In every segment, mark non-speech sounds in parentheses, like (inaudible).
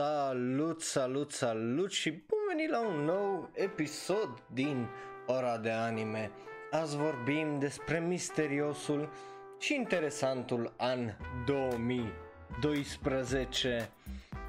Salut, salut, salut și bun venit la un nou episod din Ora de Anime. Azi vorbim despre misteriosul și interesantul an 2012.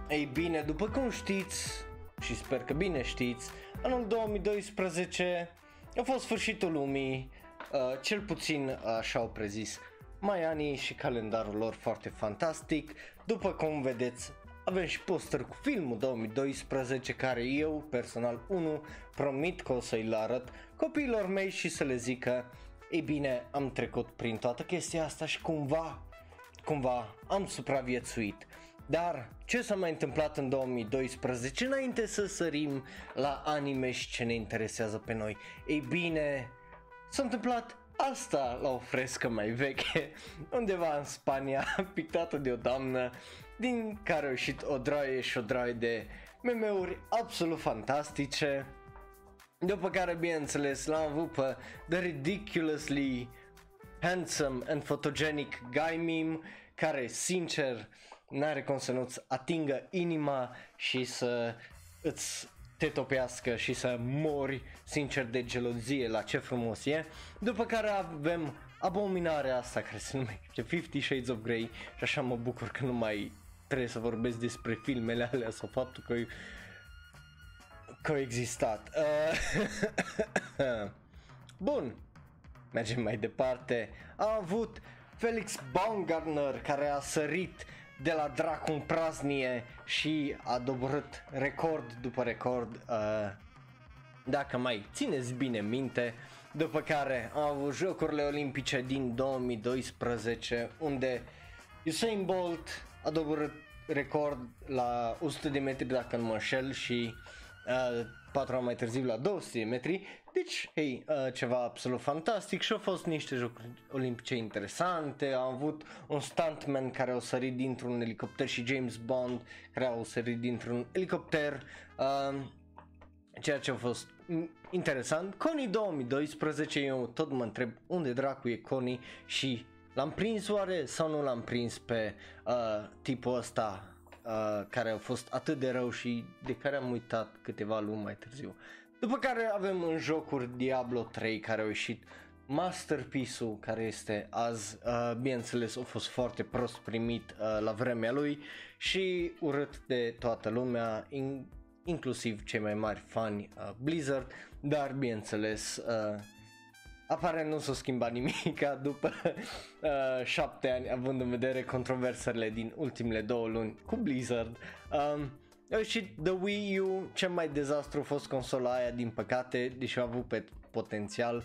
Ei bine, după cum știți, și sper că bine știți, anul 2012 a fost sfârșitul lumii, uh, cel puțin așa au prezis Maiani și calendarul lor foarte fantastic. După cum vedeți, avem și poster cu filmul 2012 care eu personal 1 promit că o să-i arăt copiilor mei și să le zic că ei bine am trecut prin toată chestia asta și cumva, cumva am supraviețuit. Dar ce s-a mai întâmplat în 2012 înainte să sărim la anime și ce ne interesează pe noi? Ei bine, s-a întâmplat asta la o frescă mai veche, (laughs) undeva în Spania, (laughs) pictată de o doamnă din care au ieșit o droaie și o droaie de meme-uri absolut fantastice. După care, bineînțeles, l-am avut pe The Ridiculously Handsome and Photogenic Guy Meme, care, sincer, n-are cum să nu-ți atingă inima și să îți te topească și să mori sincer de gelozie la ce frumos e. După care avem abominarea asta care se numește Fifty Shades of Grey și așa mă bucur că nu mai trebuie să vorbesc despre filmele alea sau faptul că că au existat. Uh, (coughs) Bun, mergem mai departe. A avut Felix Baumgartner care a sărit de la dracu în praznie și a doborât record după record. Uh, dacă mai țineți bine minte, după care au avut Jocurile Olimpice din 2012 unde Usain Bolt a doborât record la 100 de metri dacă nu mă înșel și uh, 4 ani mai târziu la 200 de metri. Deci, hei, uh, ceva absolut fantastic și au fost niște jocuri olimpice interesante. Am avut un stuntman care au sărit dintr-un elicopter și James Bond care au sărit dintr-un elicopter. Uh, ceea ce a fost interesant. Coney 2012, eu tot mă întreb unde dracu e Coney și L-am prins oare sau nu l-am prins pe uh, tipul ăsta uh, care a fost atât de rău și de care am uitat câteva luni mai târziu. După care avem în jocuri Diablo 3 care au ieșit masterpiece-ul care este azi, uh, bineînțeles, a fost foarte prost primit uh, la vremea lui și urât de toată lumea, in- inclusiv cei mai mari fani uh, Blizzard, dar bineînțeles uh, Aparent nu s-a schimbat nimic (laughs) după uh, șapte ani, având în vedere controversele din ultimele două luni cu Blizzard. Um, și The Wii U, cel mai dezastru a fost consola aia, din păcate, deși a avut pe potențial.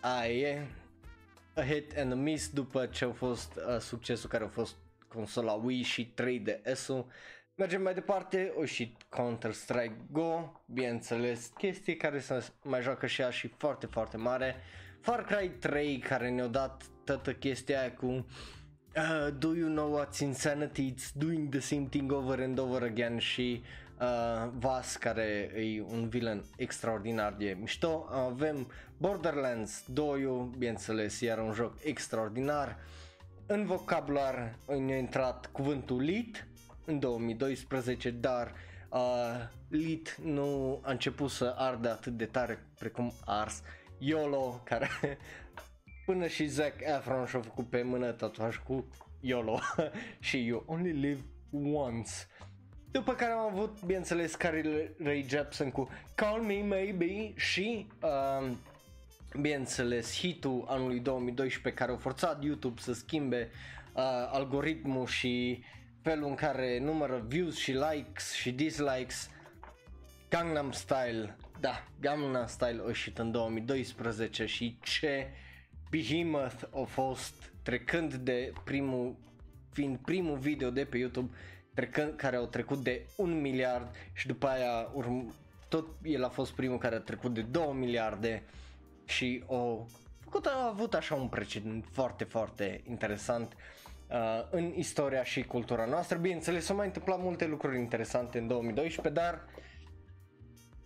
Aia e a hit and a miss după ce a fost uh, succesul care a fost consola Wii și 3DS-ul. Mergem mai departe, o și Counter-Strike Go, bineînțeles, chestie care se mai joacă și ea și foarte, foarte mare. Far Cry 3 care ne-a dat toată chestia aia cu uh, Do you know what's insanity? It's doing the same thing over and over again și uh, Vas care e un villain extraordinar de mișto. Avem Borderlands 2, bineînțeles, iar un joc extraordinar. În vocabular ne-a intrat cuvântul lit în 2012, dar uh, lit nu a început să ardă atât de tare precum ars YOLO, care (laughs) până și Zac Efron și-a făcut pe mână tatuaj cu YOLO (laughs) și You Only Live Once. După care am avut, bineînțeles, Carly Ray Jepsen cu Call Me Maybe și, uh, bineînțeles, hitul anului 2012 care a forțat YouTube să schimbe uh, algoritmul și felul în care numără views și likes și dislikes Gangnam Style da, Gangnam Style a ieșit în 2012 și ce behemoth a fost trecând de primul, fiind primul video de pe YouTube trecând, care au trecut de un miliard și după aia urm, tot el a fost primul care a trecut de 2 miliarde și o făcut, a avut așa un precedent foarte, foarte interesant uh, în istoria și cultura noastră. Bineînțeles, s-au mai întâmplat multe lucruri interesante în 2012, dar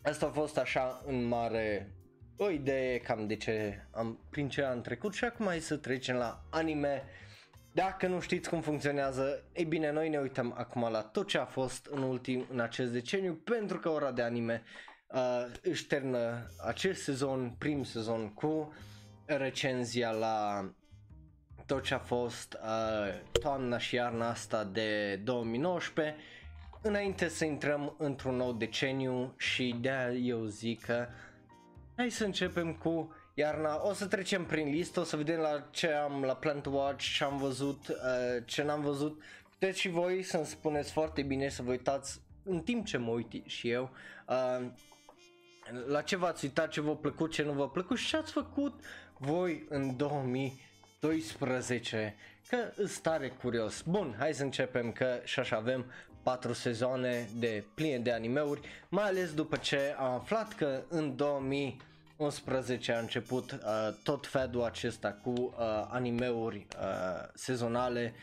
Asta a fost așa în mare o idee cam de ce am, prin ce am trecut și acum hai să trecem la anime. Dacă nu știți cum funcționează, ei bine, noi ne uităm acum la tot ce a fost în ultim, în acest deceniu, pentru că ora de anime uh, își termină acest sezon, prim sezon, cu recenzia la tot ce a fost uh, toamna și iarna asta de 2019 înainte să intrăm într-un nou deceniu și de eu zic că hai să începem cu iarna, o să trecem prin listă, o să vedem la ce am la Plant Watch, ce am văzut, uh, ce n-am văzut. Puteți și voi să-mi spuneți foarte bine să vă uitați în timp ce mă uit și eu uh, la ce v-ați uitat, ce v-a plăcut, ce nu v-a plăcut și ce ați făcut voi în 2012 că îs tare curios. Bun, hai să începem că și așa avem patru sezoane de pline de animeuri, mai ales după ce am aflat că în 2011 a început uh, tot fedul acesta cu uh, animeuri uh, sezonale.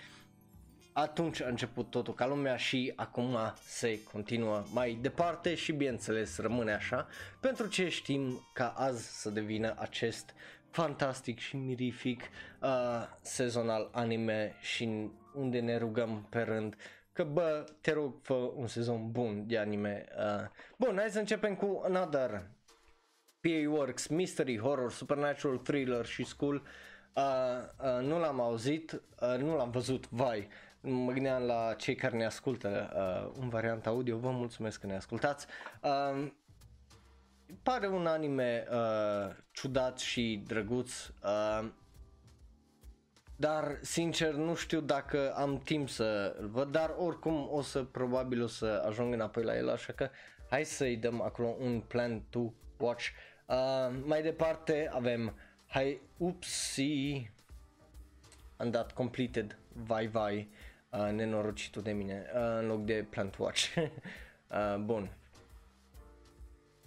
Atunci a început totul ca lumea și acum se continuă mai departe și bineînțeles rămâne așa. Pentru ce știm ca azi să devină acest fantastic și mirific uh, sezonal anime și unde ne rugăm pe rând că bă, te rog, fă un sezon bun de anime. Uh, bun, hai să începem cu Another PA Works, Mystery, Horror, Supernatural, Thriller și School. Uh, uh, nu l-am auzit, uh, nu l-am văzut, vai. Mă gândeam la cei care ne ascultă uh, în varianta audio, vă mulțumesc că ne ascultați. Uh, pare un anime uh, ciudat și drăguț. Uh, dar sincer nu știu dacă am timp să îl văd, dar oricum o să probabil o să ajung înapoi la el, așa că hai să-i dăm acolo un plan to watch. Uh, mai departe avem hai upsi am dat completed vai vai uh, nenorocitul de mine uh, în loc de plan to watch. (laughs) uh, bun.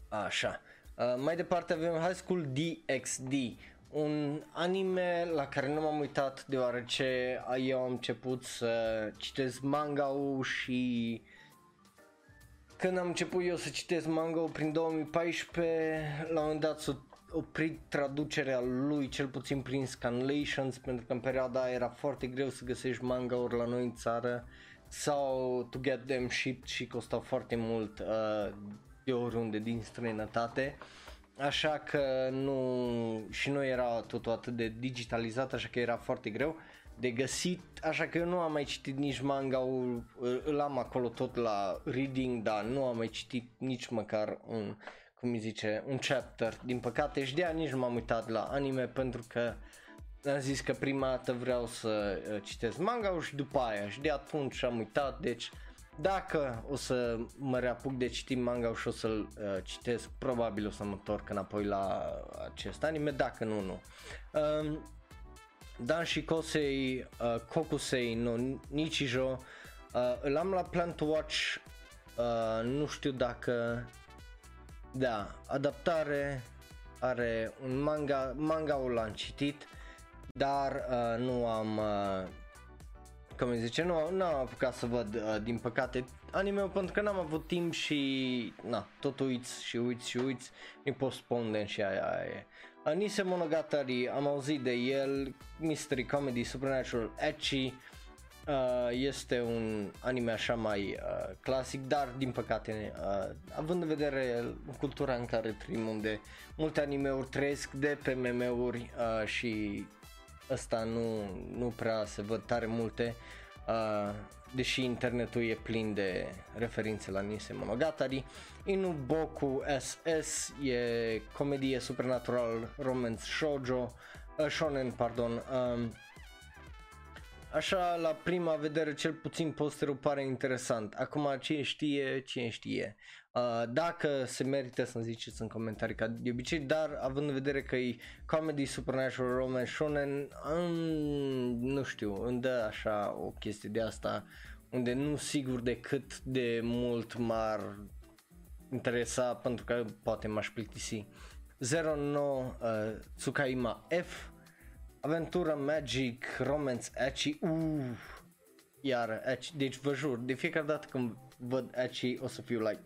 Așa. Uh, mai departe avem High School DxD un anime la care nu m-am uitat deoarece eu am început să citesc manga și când am început eu să citesc manga prin 2014 la un moment dat s-a oprit traducerea lui cel puțin prin Scanlations pentru că în perioada era foarte greu să găsești manga-uri la noi în țară. Sau to get them shipped și costau foarte mult uh, de oriunde din străinătate așa că nu și nu era totul atât de digitalizat, așa că era foarte greu de găsit, așa că eu nu am mai citit nici manga îl am acolo tot la reading, dar nu am mai citit nici măcar un, cum îi zice, un chapter, din păcate și de aia nici nu m-am uitat la anime pentru că am zis că prima dată vreau să uh, citesc manga și după aia. Și de atunci am uitat, deci dacă o să mă reapuc de citit manga și o să-l uh, citesc, probabil o să mă întorc înapoi la acest anime, dacă nu, nu. Uh, Dan și Kosei, uh, Kokusei no Nichijo, uh, îl am la Plan to Watch, uh, nu știu dacă, da, adaptare, are un manga, manga-ul l-am citit, dar uh, nu am uh, cum îi zice, nu, nu am apucat să văd, uh, din păcate, anime pentru că n-am avut timp și, na, tot uiți și uiți și uiți, îi postponem și aia, aia e. Anise Monogatari, am auzit de el, mystery comedy, supernatural, ecchi, uh, este un anime așa mai uh, clasic, dar din păcate, uh, având în vedere cultura în care trăim, unde multe animeuri trăiesc de pe meme-uri uh, și ăsta nu, nu prea se văd tare multe, uh, deși internetul e plin de referințe la Nisei Monogatari. Inuboku SS e comedie supernatural romance shoujo, uh, shonen, pardon. Uh, Așa, la prima vedere, cel puțin posterul pare interesant. Acum, cine știe, cine știe. Uh, dacă se merită să-mi ziceți în comentarii ca de obicei, dar având în vedere că e comedy, supernatural, romance, shonen, um, nu știu, îmi dă așa o chestie de asta unde nu sigur de cât de mult m-ar interesa pentru că poate m-aș plictisi. 09 uh, Tsukaima F Aventura Magic Romance Ecchi uh, iar Ecchi, deci vă jur, de fiecare dată când văd Ecchi o să fiu like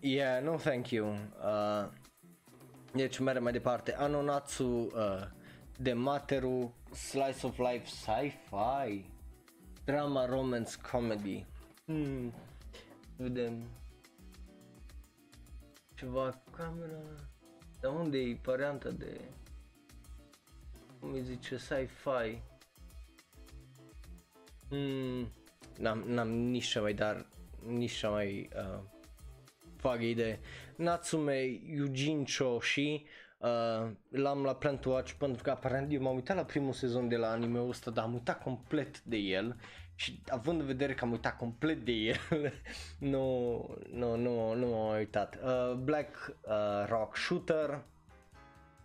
Yeah, no thank you uh, Deci mergem mai departe Anonatsu uh, de Materu, Slice of Life, Sci-Fi, Drama, Romance, Comedy. Hmm. Vedem. Ceva cu camera. Dar unde e varianta de... Cum îi zice, sci-fi? Hmm. N-am, n-am nici cea mai dar, nici cea mai uh, vagă idee. Natsume Yujin Choshi Uh, l-am la Plan to Watch pentru că aparent eu m-am uitat la primul sezon de la anime-ul ăsta, dar am uitat complet de el și având în vedere că am uitat complet de el, (laughs) nu, nu, nu, nu m-am uitat. Uh, Black uh, Rock Shooter,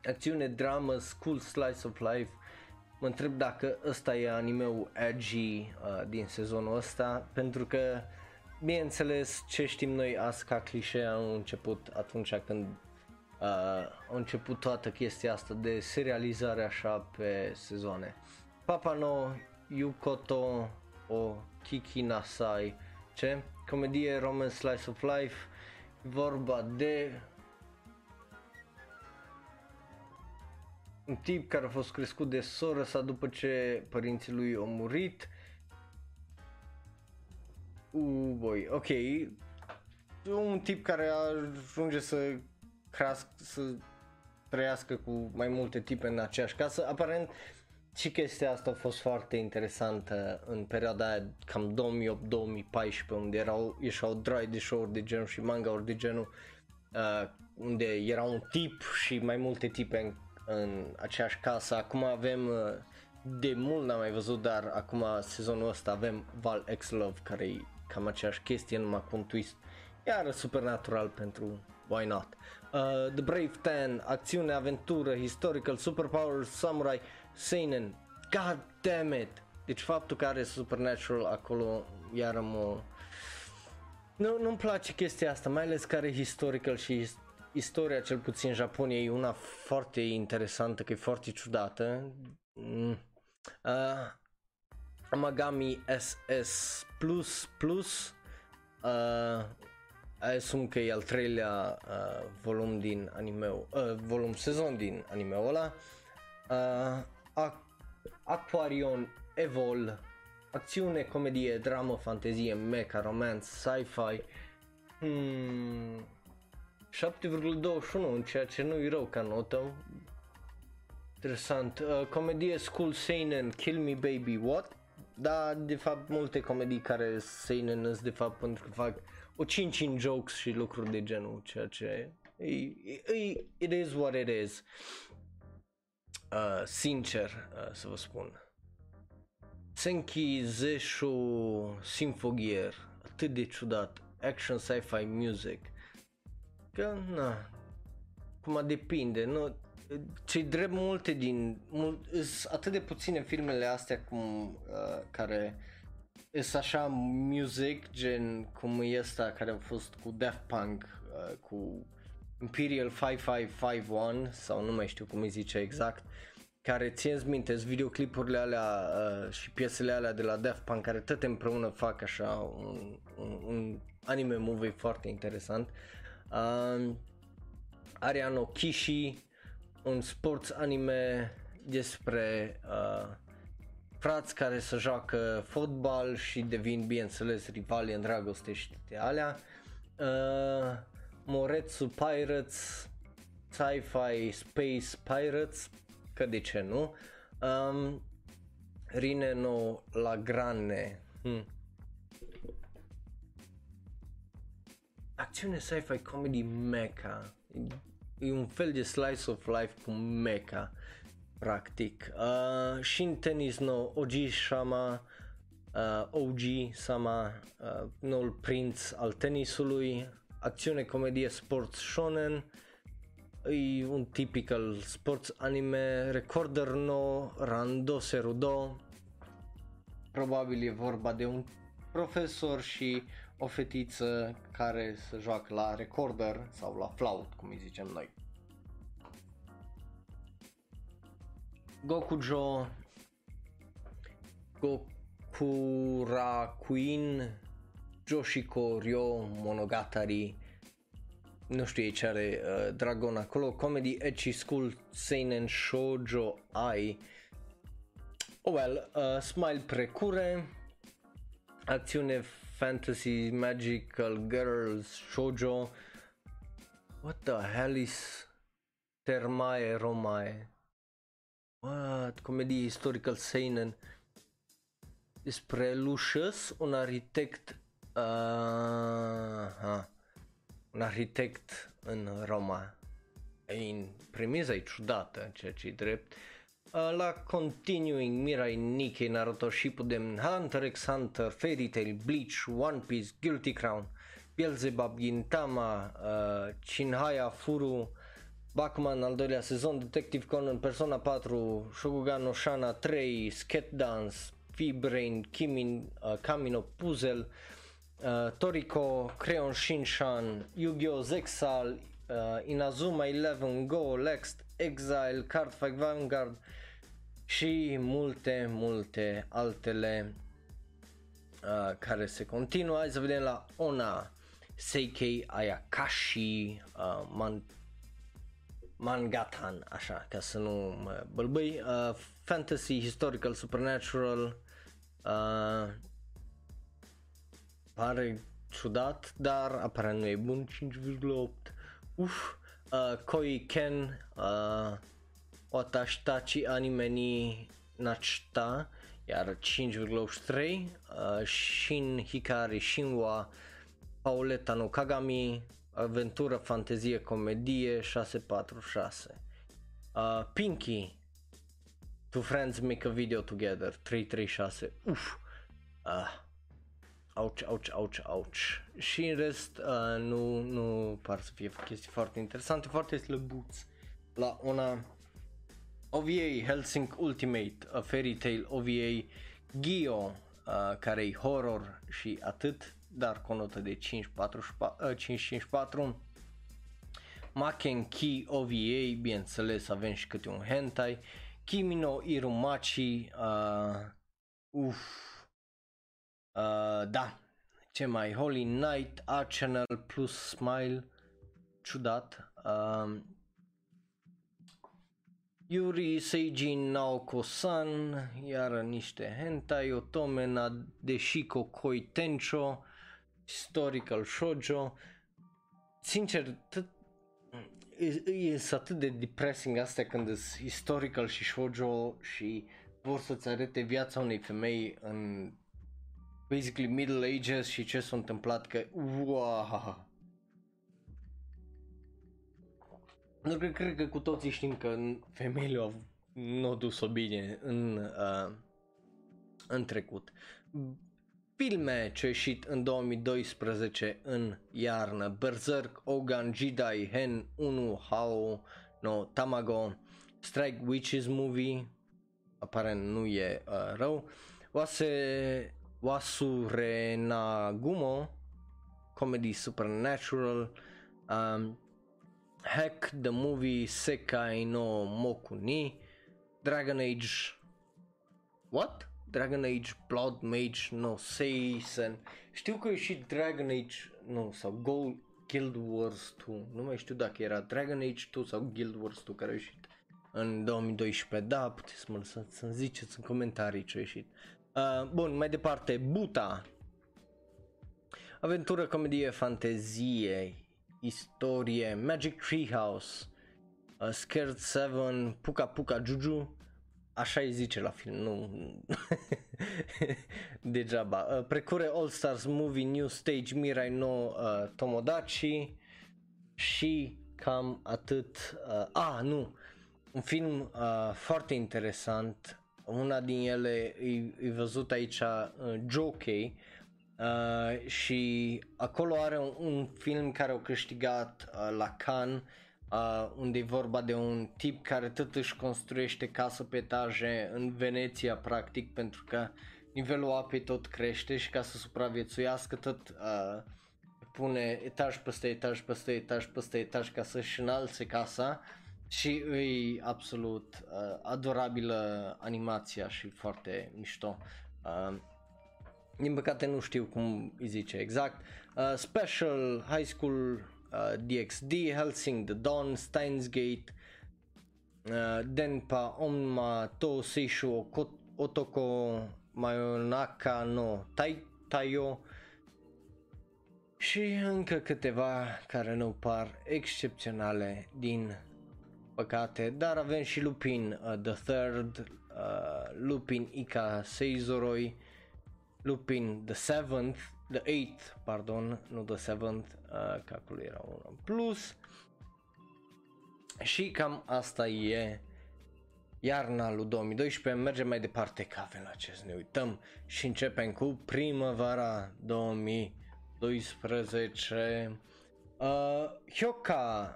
acțiune, dramă, school slice of life, mă întreb dacă ăsta e animeul edgy uh, din sezonul ăsta, pentru că bineînțeles ce știm noi azi ca clișee au început atunci când uh, a început toată chestia asta de serializare așa pe sezoane. Papa no Yukoto o Kiki Nasai, ce? Comedie Romance Slice of Life, vorba de un tip care a fost crescut de soră sa după ce părinții lui au murit. Uh, boy, ok. Un tip care ajunge să crească, să trăiască cu mai multe tipe în aceeași casă. Aparent și chestia asta a fost foarte interesantă în perioada aia, cam 2008-2014, unde erau, ieșeau dry de show de genul și manga-uri de genul, uh, unde era un tip și mai multe tipe în, în aceeași casă. Acum avem, uh, de mult n-am mai văzut, dar acum sezonul ăsta avem Val X Love, care e cam aceeași chestie, numai cu un twist. Iar supernatural pentru why not. Uh, The Brave Ten, acțiune, aventură, historical, superpower, samurai, seinen. God damn it! Deci faptul că are Supernatural acolo iar mă... Nu, nu-mi place chestia asta, mai ales că are historical și istoria cel puțin în Japonia e una foarte interesantă, că e foarte ciudată. Mm. Uh, Amagami SS Plus Plus uh, asum că e al treilea uh, volum din anime uh, volum sezon din anime-ul ăla. Uh, Aquarion Evol acțiune, comedie, dramă, fantezie, mecha, romance, sci-fi. Hmm, 7,21, ceea ce nu e rău ca notă. Interesant. Uh, comedie School Seinen, Kill Me Baby, What? Da, de fapt multe comedii care Seinen sunt de fapt pentru că fac o cinci in jokes și lucruri de genul, ceea ce e, e, it is what it is. Uh, sincer uh, să vă spun. Senki Zeshu Symphogear, atât de ciudat, action sci-fi music. Că, na, cum depinde, nu, ce drept multe din, mul, atât de puține filmele astea cum, uh, care sunt așa music, gen cum e ăsta care a fost cu Daft Punk, uh, cu Imperial 5551 sau nu mai știu cum îi zice exact, care țineți minte, videoclipurile alea uh, și piesele alea de la Daft Punk care tot împreună fac așa un, un, un anime movie foarte interesant. Uh, Ariano Kishi, un sports anime despre uh, frați care se joacă fotbal și devin bineînțeles rivali în dragoste și de alea. Uh, Moretsu Pirates, Sci-Fi Space Pirates, că de ce nu? Um, Rineno La Grande. Hmm. Acțiune sci-fi comedy mecha. E un fel de slice of life cu mecha practic. Uh, și în tenis no Oji Shama, uh, OG Sama, uh, noul prinț al tenisului, acțiune, comedie, sports shonen, e un typical sports anime, recorder no Rando Serudo, probabil e vorba de un profesor și o fetiță care se joacă la recorder sau la flaut, cum îi zicem noi. Gokujo Gokura Queen Joshiko Ryo Monogatari nu știu ce are uh, Dragon acolo, comedy, ecchi, school, seinen, shoujo, ai. Oh well, uh, smile precure, acțiune, fantasy, magical, girls, shoujo. What the hell is Termae Romae? What? Comedie historical seinen. Despre Lucius, un arhitect uh, un arhitect în Roma. În premiza e ciudată, ceea ce e drept. Uh, la Continuing Mirai Nikki Naruto Shippuden Hunter x Hunter Fairy Tail Bleach One Piece Guilty Crown Beelzebub Gintama uh, Shinhaya Furu Bakuman al doilea sezon Detective Conan Persona 4 Shogugan no Shana 3 Sket Dance Fibrain Kimin uh, Kamino Puzzle uh, Toriko Creon Shinshan Yu-Gi-Oh! Zexal uh, Inazuma 11 Go Lex Exile Cardfight Vanguard și multe, multe altele uh, care se continuă. Hai să vedem la Ona Seikei Ayakashi uh, Man Mangatan, așa, ca să nu mă bălbâi. Uh, fantasy, historical, supernatural. Uh, pare ciudat, dar aparent nu e bun, 5,8. Uf, uh, Koi Ken, uh, Otashitachi Anime ni Nachita, iar 5,83. Uh, Shin Hikari Shinwa, Pauletta no Kagami, aventură, fantezie, comedie 646. Uh, Pinky, Two friends make a video together 336. Uf. Uh, Ouch, ouch, ouch, ouch. Și în rest uh, nu, nu par să fie chestii foarte interesante, foarte slăbuți. La una OVA Helsing Ultimate, a Fairy Tale OVA Gio, uh, care e horror și atât, dar cu o notă de 554. Uh, Maken Ki OVA, bineînțeles avem și câte un hentai. Kimino Irumachi, uh, uf, Uh, da, ce mai? Holy Night, A-Channel plus Smile, ciudat. Uh, Yuri Seijin Naoko-san, iar niște hentai, Otome na Deshiko Koi Tencho, Historical Shoujo. Sincer, t- e, e atât de depressing astea când e historical și shoujo și vor să-ți arete viața unei femei în basically Middle Ages și ce s-a întâmplat că wow. Nu cred, cred că cu toții știm că femeile au nu au dus-o bine în, uh, în trecut. Filme ce ieșit în 2012 în iarnă Berserk, Ogan, Jidai, Hen, 1, Hao, no, Tamago, Strike Witches Movie, aparent nu e uh, rău, Oase Wasure Nagumo, comedy supernatural, um, Hack the movie Sekai no Mokuni, Dragon Age, what? Dragon Age Blood Mage no Seisen. Știu că e și Dragon Age, nu, sau Gold Guild Wars 2, nu mai știu dacă era Dragon Age 2 sau Guild Wars 2 care a ieșit în 2012, da, puteți să mă lăsați să-mi ziceți în comentarii ce a ieșit. Uh, bun, mai departe, Buta. Aventură, comedie, fantezie, istorie, Magic Treehouse, uh, Scared 7, Puka Puka Juju. Așa îi zice la film, nu? (laughs) Degeaba. Uh, precure All Stars Movie, New Stage, Mirai no uh, Tomodachi. Și cam atât. Uh, ah, nu, un film uh, foarte interesant. Una din ele e, e văzut aici uh, Jockey uh, și acolo are un, un film care a câștigat uh, la Cannes uh, unde e vorba de un tip care tot își construiește casă pe etaje în Veneția practic pentru că nivelul apei tot crește și ca să supraviețuiască tot uh, pune etaj peste etaj peste etaj peste etaj ca să-și înalțe casa și e absolut uh, adorabilă animația și foarte mișto. Uh, din păcate nu știu cum îi zice exact. Uh, special High School uh, DXD, Helsing the Dawn, Steins Gate, uh, Denpa, Onma, To Seishu, Otoko, Mayonaka no tai, Taio și încă câteva care nu par excepționale din păcate, dar avem și Lupin uh, The Third, uh, Lupin Ika Seizoroi, Lupin The Seventh, The Eighth, pardon, nu The Seventh, uh, că acolo era unul plus. Și cam asta e iarna lui 2012, mergem mai departe că avem la ce să ne uităm și începem cu primăvara 2012. Uh, Hyoka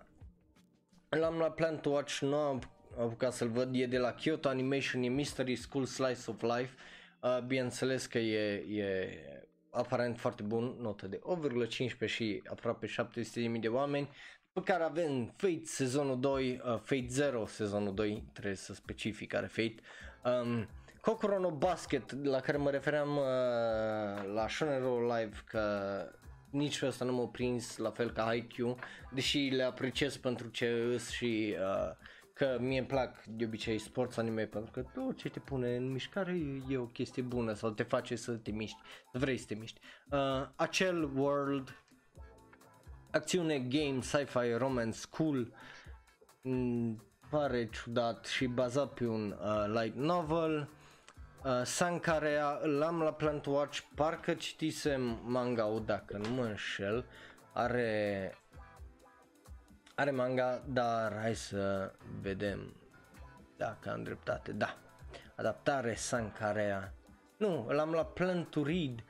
L-am la plan to watch, nu am apucat să-l văd, e de la Kyoto Animation, e Mystery School Slice of Life. Uh, bineînțeles că e, e aparent foarte bun, notă de 8,15 și aproape 700.000 de oameni. Pe care avem Fate sezonul 2, uh, Fate 0 sezonul 2, trebuie să specific care Fate. Um, Kokoro Basket, la care mă refeream uh, la Shonen Live, că nici pe ăsta nu m-a prins la fel ca IQ, deși le apreciez pentru ce îs și uh, că mie îmi plac de obicei sports anime pentru că tot ce te pune în mișcare e o chestie bună sau te face să te miști, să vrei să te miști. Uh, acel world, acțiune, game, sci-fi, romance, cool, m- pare ciudat și bazat pe un uh, light novel, Uh, Sankarea l-am la Plant Watch, parcă citisem manga dacă nu mă înșel, are are manga, dar hai să vedem dacă am dreptate, da, adaptare Sankarea, nu, l-am la Plan to Read,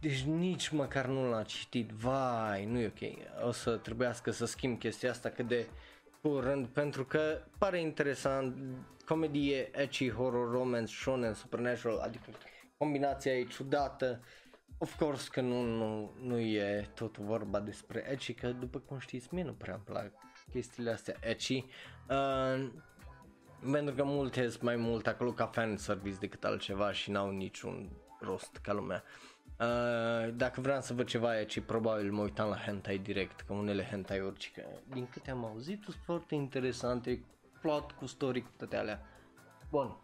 deci nici măcar nu l-am citit, vai, nu e ok, o să trebuiască să schimb chestia asta cât de curând pentru că pare interesant. Comedie, ecchi, horror, romance, shonen, supernatural, adică combinația e ciudată. Of course că nu, nu, nu e tot vorba despre ecchi, că după cum știți mie nu prea îmi plac chestiile astea ecchi. Uh, pentru că multe sunt mai mult acolo ca fan service decât altceva și n-au niciun rost ca lumea. Uh, dacă vreau să văd ceva aici, probabil mă uitam la hentai direct, că unele hentai-uri, că din câte am auzit, sunt foarte interesante, plot cu story, cu toate alea. Bun.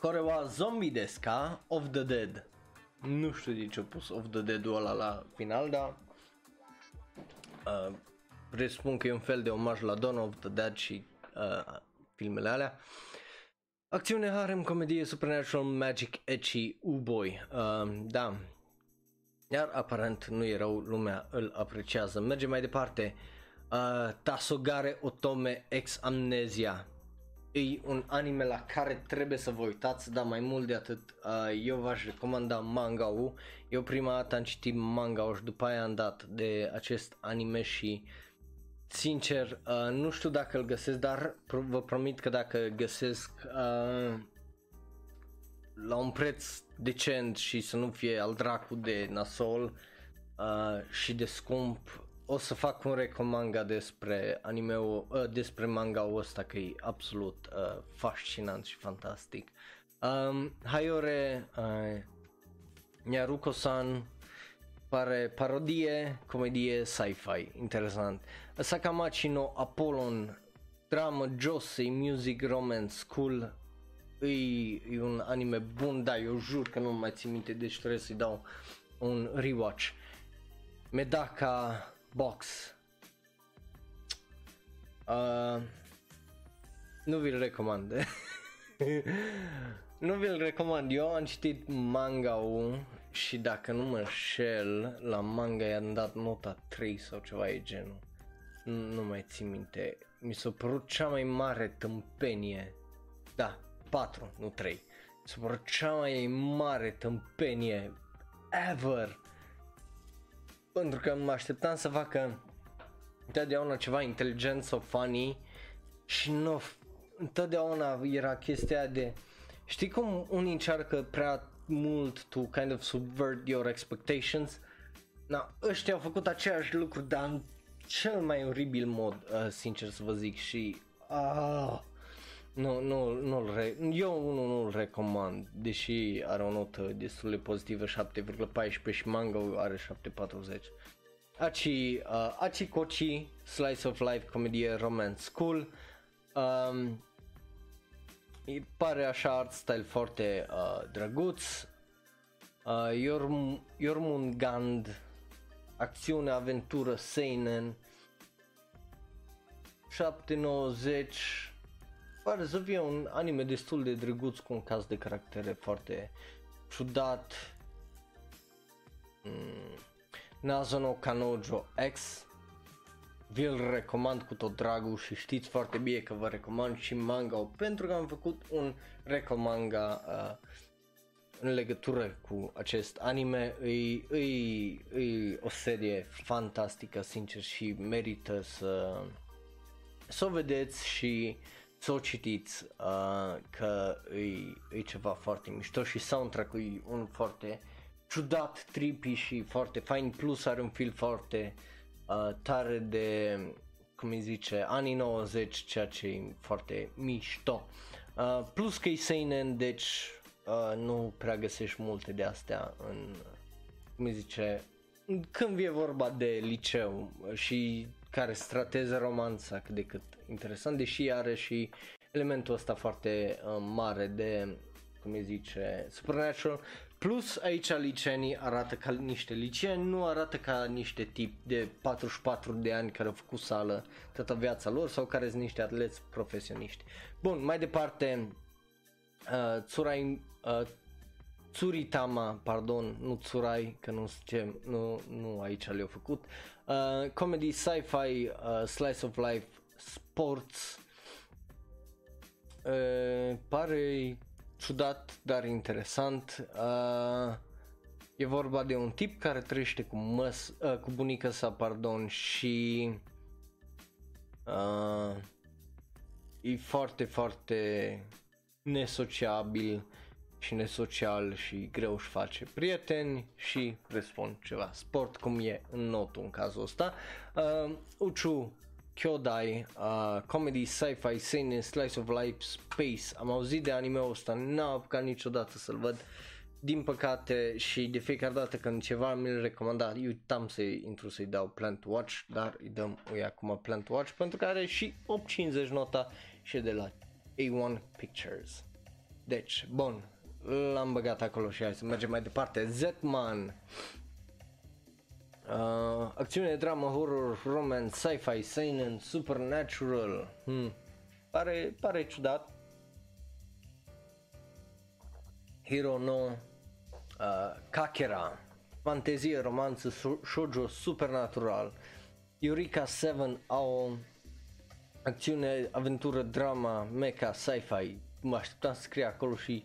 Corewa Zombie Desca of the Dead. Nu știu de ce a pus of the Dead-ul ăla la final, dar uh, presupun că e un fel de omaj la Dawn of the Dead și uh, filmele alea. Acțiune, harem, comedie, supernatural, magic, ecchi, u-boy. Uh, da. Iar aparent nu e rău, lumea îl apreciază. Mergem mai departe. Uh, Tasogare Otome Ex Amnesia. E un anime la care trebuie să vă uitați, dar mai mult de atât, uh, eu v-aș recomanda manga-ul. Eu prima dată am citit manga-ul și după aia am dat de acest anime și sincer, uh, nu știu dacă îl găsesc, dar vă promit că dacă găsesc uh, la un preț decent și să nu fie al dracu de nasol uh, și de scump, o să fac un recomanga despre animeul, uh, despre manga-ul ăsta că e absolut uh, fascinant și fantastic. Um, Hayore uh, Nyaruko-san pare parodie, comedie, sci-fi, interesant. Sakamachi no Apollon, drama, josei, music, romance, cool, e, e un anime bun, da, eu jur că nu mai țin minte, deci trebuie să-i dau un rewatch. Medaka Box. Uh, nu vi-l recomand. (laughs) nu vi-l recomand. Eu am citit manga-ul și dacă nu mă șel, la manga i-am dat nota 3 sau ceva e genul. Nu, nu mai țin minte. Mi s-a părut cea mai mare tâmpenie. Da, 4, nu 3. Mi s-a părut cea mai mare tâmpenie ever pentru că mă așteptam să facă întotdeauna ceva inteligent sau funny și nu, întotdeauna era chestia de, știi cum unii încearcă prea mult to kind of subvert your expectations? Na, ăștia au făcut același lucru, dar în cel mai oribil mod, uh, sincer să vă zic și ah, nu, nu, nu re- eu nu, nu-l recomand, deși are o notă destul de pozitivă 7,14 și manga are 7,40. Aci, uh, Aci Kochi, Slice of Life, comedie romance school. Um, îi pare așa art style foarte uh, drăguț. Uh, Yorm, Yormungand, acțiune, aventură, seinen. 790 pare să fie un anime destul de drăguț cu un caz de caractere foarte ciudat. Mm. Nazono Kanojo X vi-l recomand cu tot dragul și știți foarte bine că vă recomand și manga pentru că am făcut un recomanga uh, în legătură cu acest anime. E, e, e o serie fantastică, sincer, și merită să, să o vedeți și să o citiți uh, că e, e ceva foarte mișto și soundtrack-ul e un foarte ciudat, trippy și foarte fain, plus are un feel foarte uh, tare de, cum îi zice, anii 90, ceea ce e foarte mișto. Uh, plus că e seinen, deci uh, nu prea găsești multe de astea în, cum îi zice, când e vorba de liceu și care strateze romanța cât de cât interesant, deși are și elementul ăsta foarte uh, mare de, cum îi zice, supernatural, Plus aici licenii arată ca niște liceeni, nu arată ca niște tip de 44 de ani care au făcut sală toată viața lor sau care sunt niște atleți profesioniști. Bun, mai departe, uh, Tsurai, uh, Tsuritama, pardon, nu Tsurai, că nu ce, nu, nu aici le-au făcut. Uh, comedy, sci-fi, uh, slice of life, sports. Uh, pare ciudat, dar interesant. Uh, e vorba de un tip care trăiește cu, măs, uh, cu bunica sa, pardon, și uh, e foarte, foarte nesociabil și nesocial și greu își face prieteni și răspund ceva sport cum e în notul în cazul ăsta. Uh, Uchu Kyodai, uh, comedy, sci-fi, seinen, slice of life, space. Am auzit de anime-ul ăsta, n-am apucat niciodată să-l văd. Din păcate și de fiecare dată când ceva mi-l recomanda, eu uitam să intru să-i dau Plant Watch, dar îi dăm ui acum Plant Watch pentru că are și 850 nota și de la A1 Pictures. Deci, bun, l-am băgat acolo și hai să mergem mai departe. Zetman Uh, acțiune, dramă, horror, romance, sci-fi, seinen, supernatural. Hmm. Pare, pare ciudat. Hero no uh, Kakera, fantezie, romanță, shoujo, supernatural. Eureka 7 au acțiune, aventură, drama, mecha, sci-fi. Mă așteptam să scrie acolo și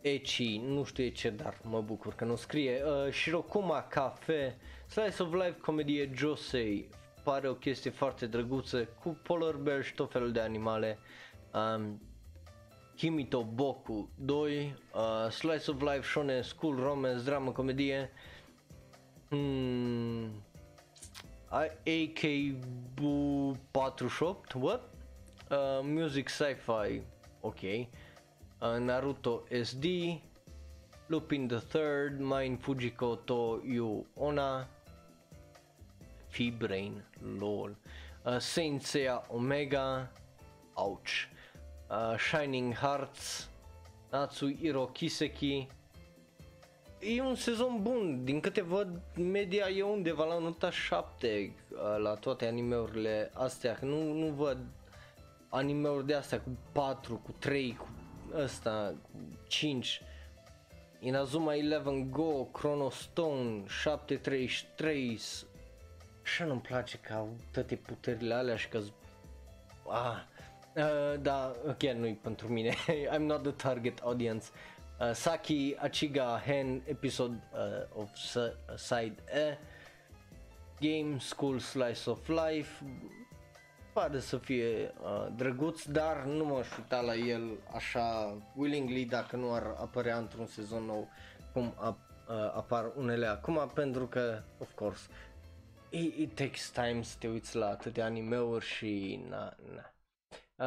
Eci, nu știu ce, dar mă bucur că nu scrie. Uh, Shirokuma Cafe, Slice of Life, comedie Josei, pare o chestie foarte drăguță cu polar bear și tot felul de animale. Um, Kimito Boku 2, uh, Slice of Life, Shonen, School, Romance, Drama, Comedie. Hmm, AK 48, what? Uh, music Sci-Fi, ok. Uh, Naruto SD, Lupin the Third, Mind Fujiko to Yu Ona, Fibrain, lol, uh, Saint Seiya Omega, ouch, uh, Shining Hearts, Natsu Iro Kiseki, E un sezon bun, din câte văd media e undeva la nota 7 uh, la toate animeurile astea, nu, nu văd animeuri de astea cu 4, cu 3, cu ăsta, 5, Inazuma 11 Go, Chrono Stone, 733, așa nu-mi place că au toate puterile alea și că ah, uh, da, chiar nu-i pentru mine, (laughs) I'm not the target audience. Uh, Saki Achiga Hen episode uh, of Side E. Game School Slice of Life pare să fie uh, drăguț, dar nu m-aș uita la el așa willingly dacă nu ar apărea într-un sezon nou cum ap, uh, apar unele acum, pentru că, of course, it, it takes time să te uiți la atâtea animeuri și na, na.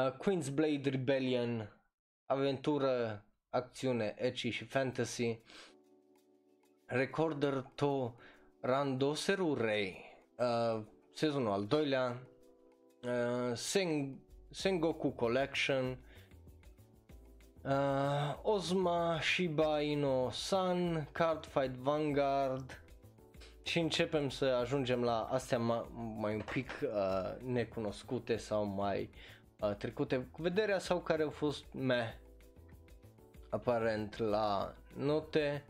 Uh, Queen's Blade Rebellion, aventură, acțiune, ecchi și fantasy. Recorder to Randoseru Rei, uh, sezonul al doilea, uh, Sen- Sengoku Collection, uh, Ozma Shiba Inu San, Cardfight Vanguard și începem să ajungem la astea mai, mai un pic uh, necunoscute sau mai uh, trecute cu vederea sau care au fost meh aparent la note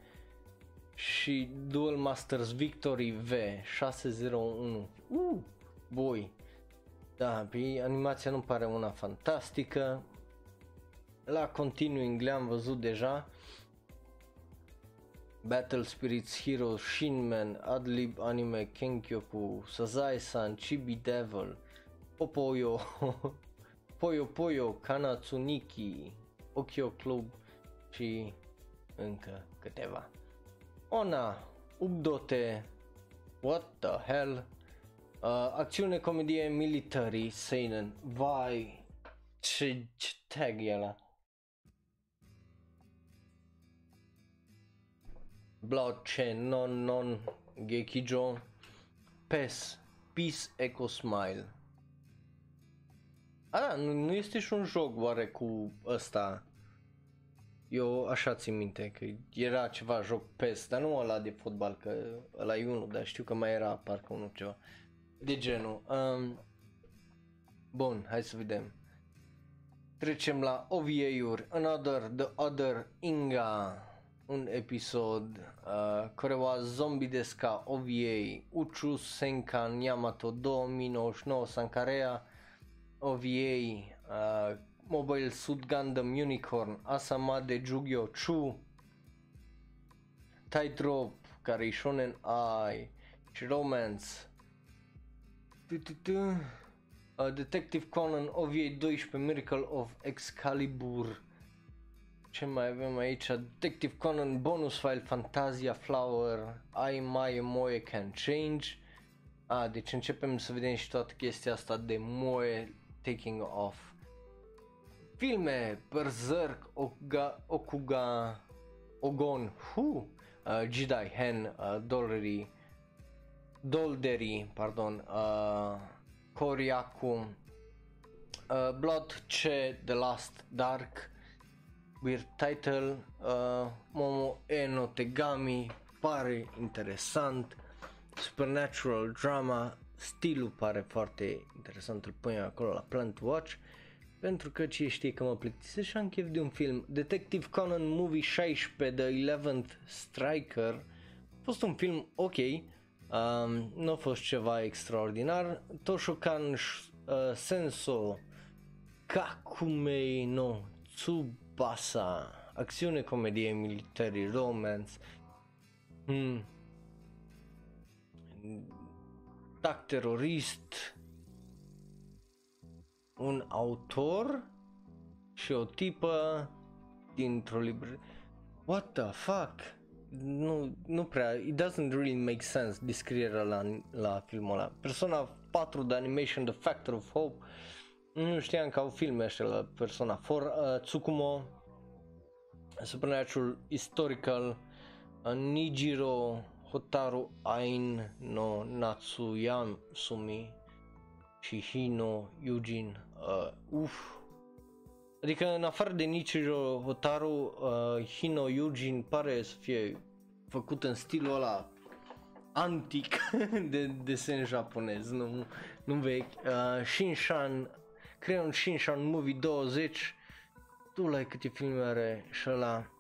și Duel Masters Victory V 601. Uh, boi. Da, pe animația nu pare una fantastică. La Continuing le-am văzut deja. Battle Spirits Hero, Shinman, Adlib Anime, Kenkyoku, Sazai-san, Chibi Devil, Popoyo, (laughs) Poyo Poyo, Kanatsuniki, Okyo Club și încă câteva. Ona, Ubdote, What the hell, uh, acțiune, comedie, military, seinen, vai, ce, ce tag e ăla? Blockchain, non, non, Gekijo, PES, Peace Echo Smile. A, da, nu, nu este și un joc oare cu ăsta eu așa țin minte că era ceva joc PES, dar nu ăla de fotbal, că ăla e unul, dar știu că mai era parcă unul ceva de genul. Um, bun, hai să vedem. Trecem la OVA-uri. Another, The Other Inga, un episod. Uh, Korewa Zombie Deska OVA, Uchu Senkan Yamato 2099 Sankarea OVA, uh, Mobile Suit Gundam Unicorn, Asama de Jugyo Chu, Tightrope, care e Shonen Ai și Romance. Uh, Detective Conan OVA 12 Miracle of Excalibur. Ce mai avem aici? Detective Conan bonus file Fantasia Flower I My Moe Can Change. A, ah, deci începem să vedem și toată chestia asta de Moe taking off filme, Berserk, Oga, Okuga, Ogon, Hu, uh, Jedi, Hen, uh, Dollery, Dolderi, pardon, uh, Koriaku, uh, Blood Ce, The Last Dark, Weird Title, uh, Momo Eno Tegami, pare interesant, Supernatural Drama, stilul pare foarte interesant, îl pun acolo la Plant Watch, pentru că ce știe că mă plictisesc și am chef de un film. Detective Conan Movie 16, The 11th Striker, a fost un film ok, um, nu a fost ceva extraordinar. Toshokan uh, Senso Kakumei no Tsubasa, acțiune, comedie, military, romance, hmm. tac terorist, un autor și o tipă dintr-o librărie. What the fuck? Nu, nu prea, it doesn't really make sense descrierea la, la filmul ăla. Persona 4 de animation The Factor of Hope, nu știam că au filme așa la Persona 4, uh, Tsukumo, Supernatural Historical, uh, Nijiro Hotaru Ain no Natsuyasumi și Hino Yujin Uh, uf. Adică în afară de Nichiro Hotaru, uh, Hino Yujin pare să fie făcut în stilul ăla antic (laughs) de desen japonez, nu, nu vechi. Uh, Shinshan, Crayon Shinshan Movie 20, tu la câte filme are și ăla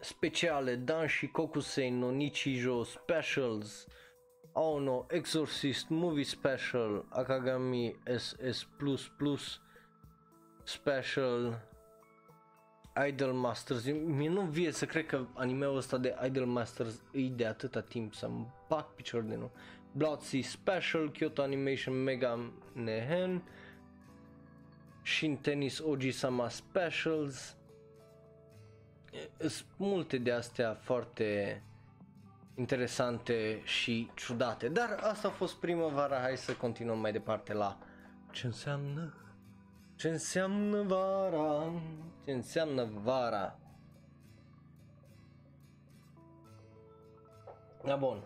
speciale, Danshi Kokusei no Nichijo Specials, Oh no, Exorcist Movie Special, Akagami SS++, Special, Idol Masters. Mie nu vie să cred că animeul ăsta de Idol Masters e de atâta timp să-mi bag picior de nu. Bloodsea Special, Kyoto Animation Mega Nehen, Shin Tennis Oji-sama Specials. Sunt multe de astea foarte interesante și ciudate. Dar asta a fost primăvara, hai să continuăm mai departe la ce înseamnă Ce înseamnă vara? Ce înseamnă vara? Da, bun.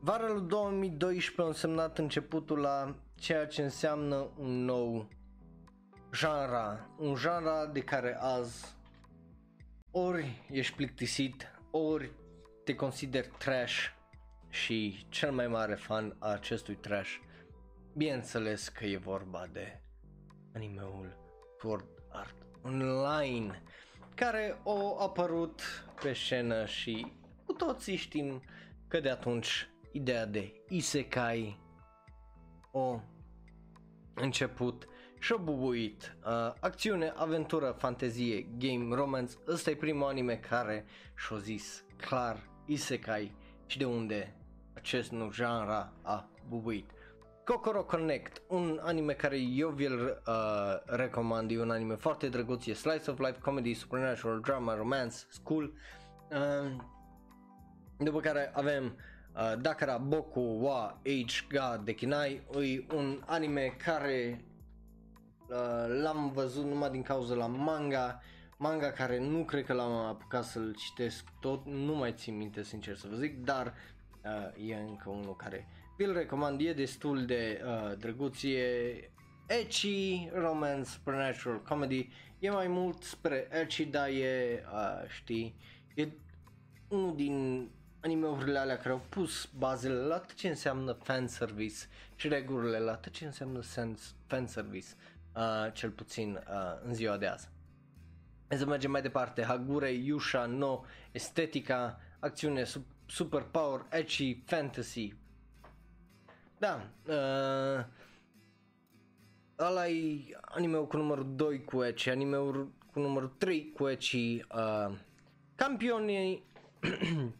Vara lui 2012 a însemnat începutul la ceea ce înseamnă un nou genre, un genre de care azi ori ești plictisit, ori te consider trash și cel mai mare fan a acestui trash. Bineînțeles că e vorba de animeul Sword Art Online care a apărut pe scenă și cu toții știm că de atunci ideea de isekai o început și-a bubuit. Uh, acțiune, aventură, fantezie, game, romance, ăsta e primul anime care și-a zis clar isekai și de unde acest nou genre a bubuit. Kokoro Connect, un anime care eu vi-l uh, recomand, e un anime foarte drăguț, e slice of life, comedy, supernatural, drama, romance, school. Uh, după care avem uh, Dakara Boku wa Age Ga Dekinai, e un anime care uh, l-am văzut numai din cauza la manga, manga care nu cred că l-am apucat să-l citesc tot, nu mai țin minte sincer să vă zic, dar uh, e încă unul care vi-l recomand, e destul de uh, drăguț, e ecchi, romance, supernatural, comedy, e mai mult spre ecchi, dar e, uh, știi, e unul din animeurile alea care au pus bazele la tot ce înseamnă fanservice și regulile la tot ce înseamnă fanservice, uh, cel puțin uh, în ziua de azi. Să mergem mai departe, Hagure, Yusha, No, estetica, acțiune, super power, ecchi, fantasy, da, uh, ăla e anime cu numărul 2 cu Eci, anime-ul cu numărul 3 cu Eci, uh, campionii, (coughs)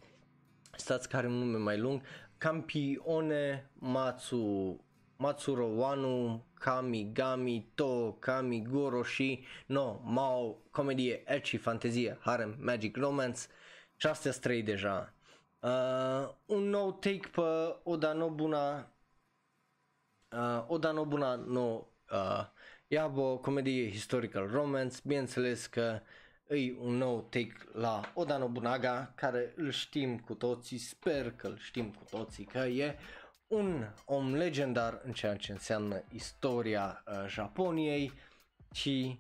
stați care un nume mai lung, Campione Matsu, Matsuro Wanu, Kamigami, To, Kami, Goroshi, No, Mao, comedie, ecchi, fantezie, harem, magic, romance și astea trei deja. Uh, un nou take pe Oda Nobuna Uh, Oda Nobunaga no uh, Yabo, comedie historical romance, bineînțeles că e un nou take la Oda Nobunaga care îl știm cu toții, sper că îl știm cu toții că e un om legendar în ceea ce înseamnă istoria uh, Japoniei. Și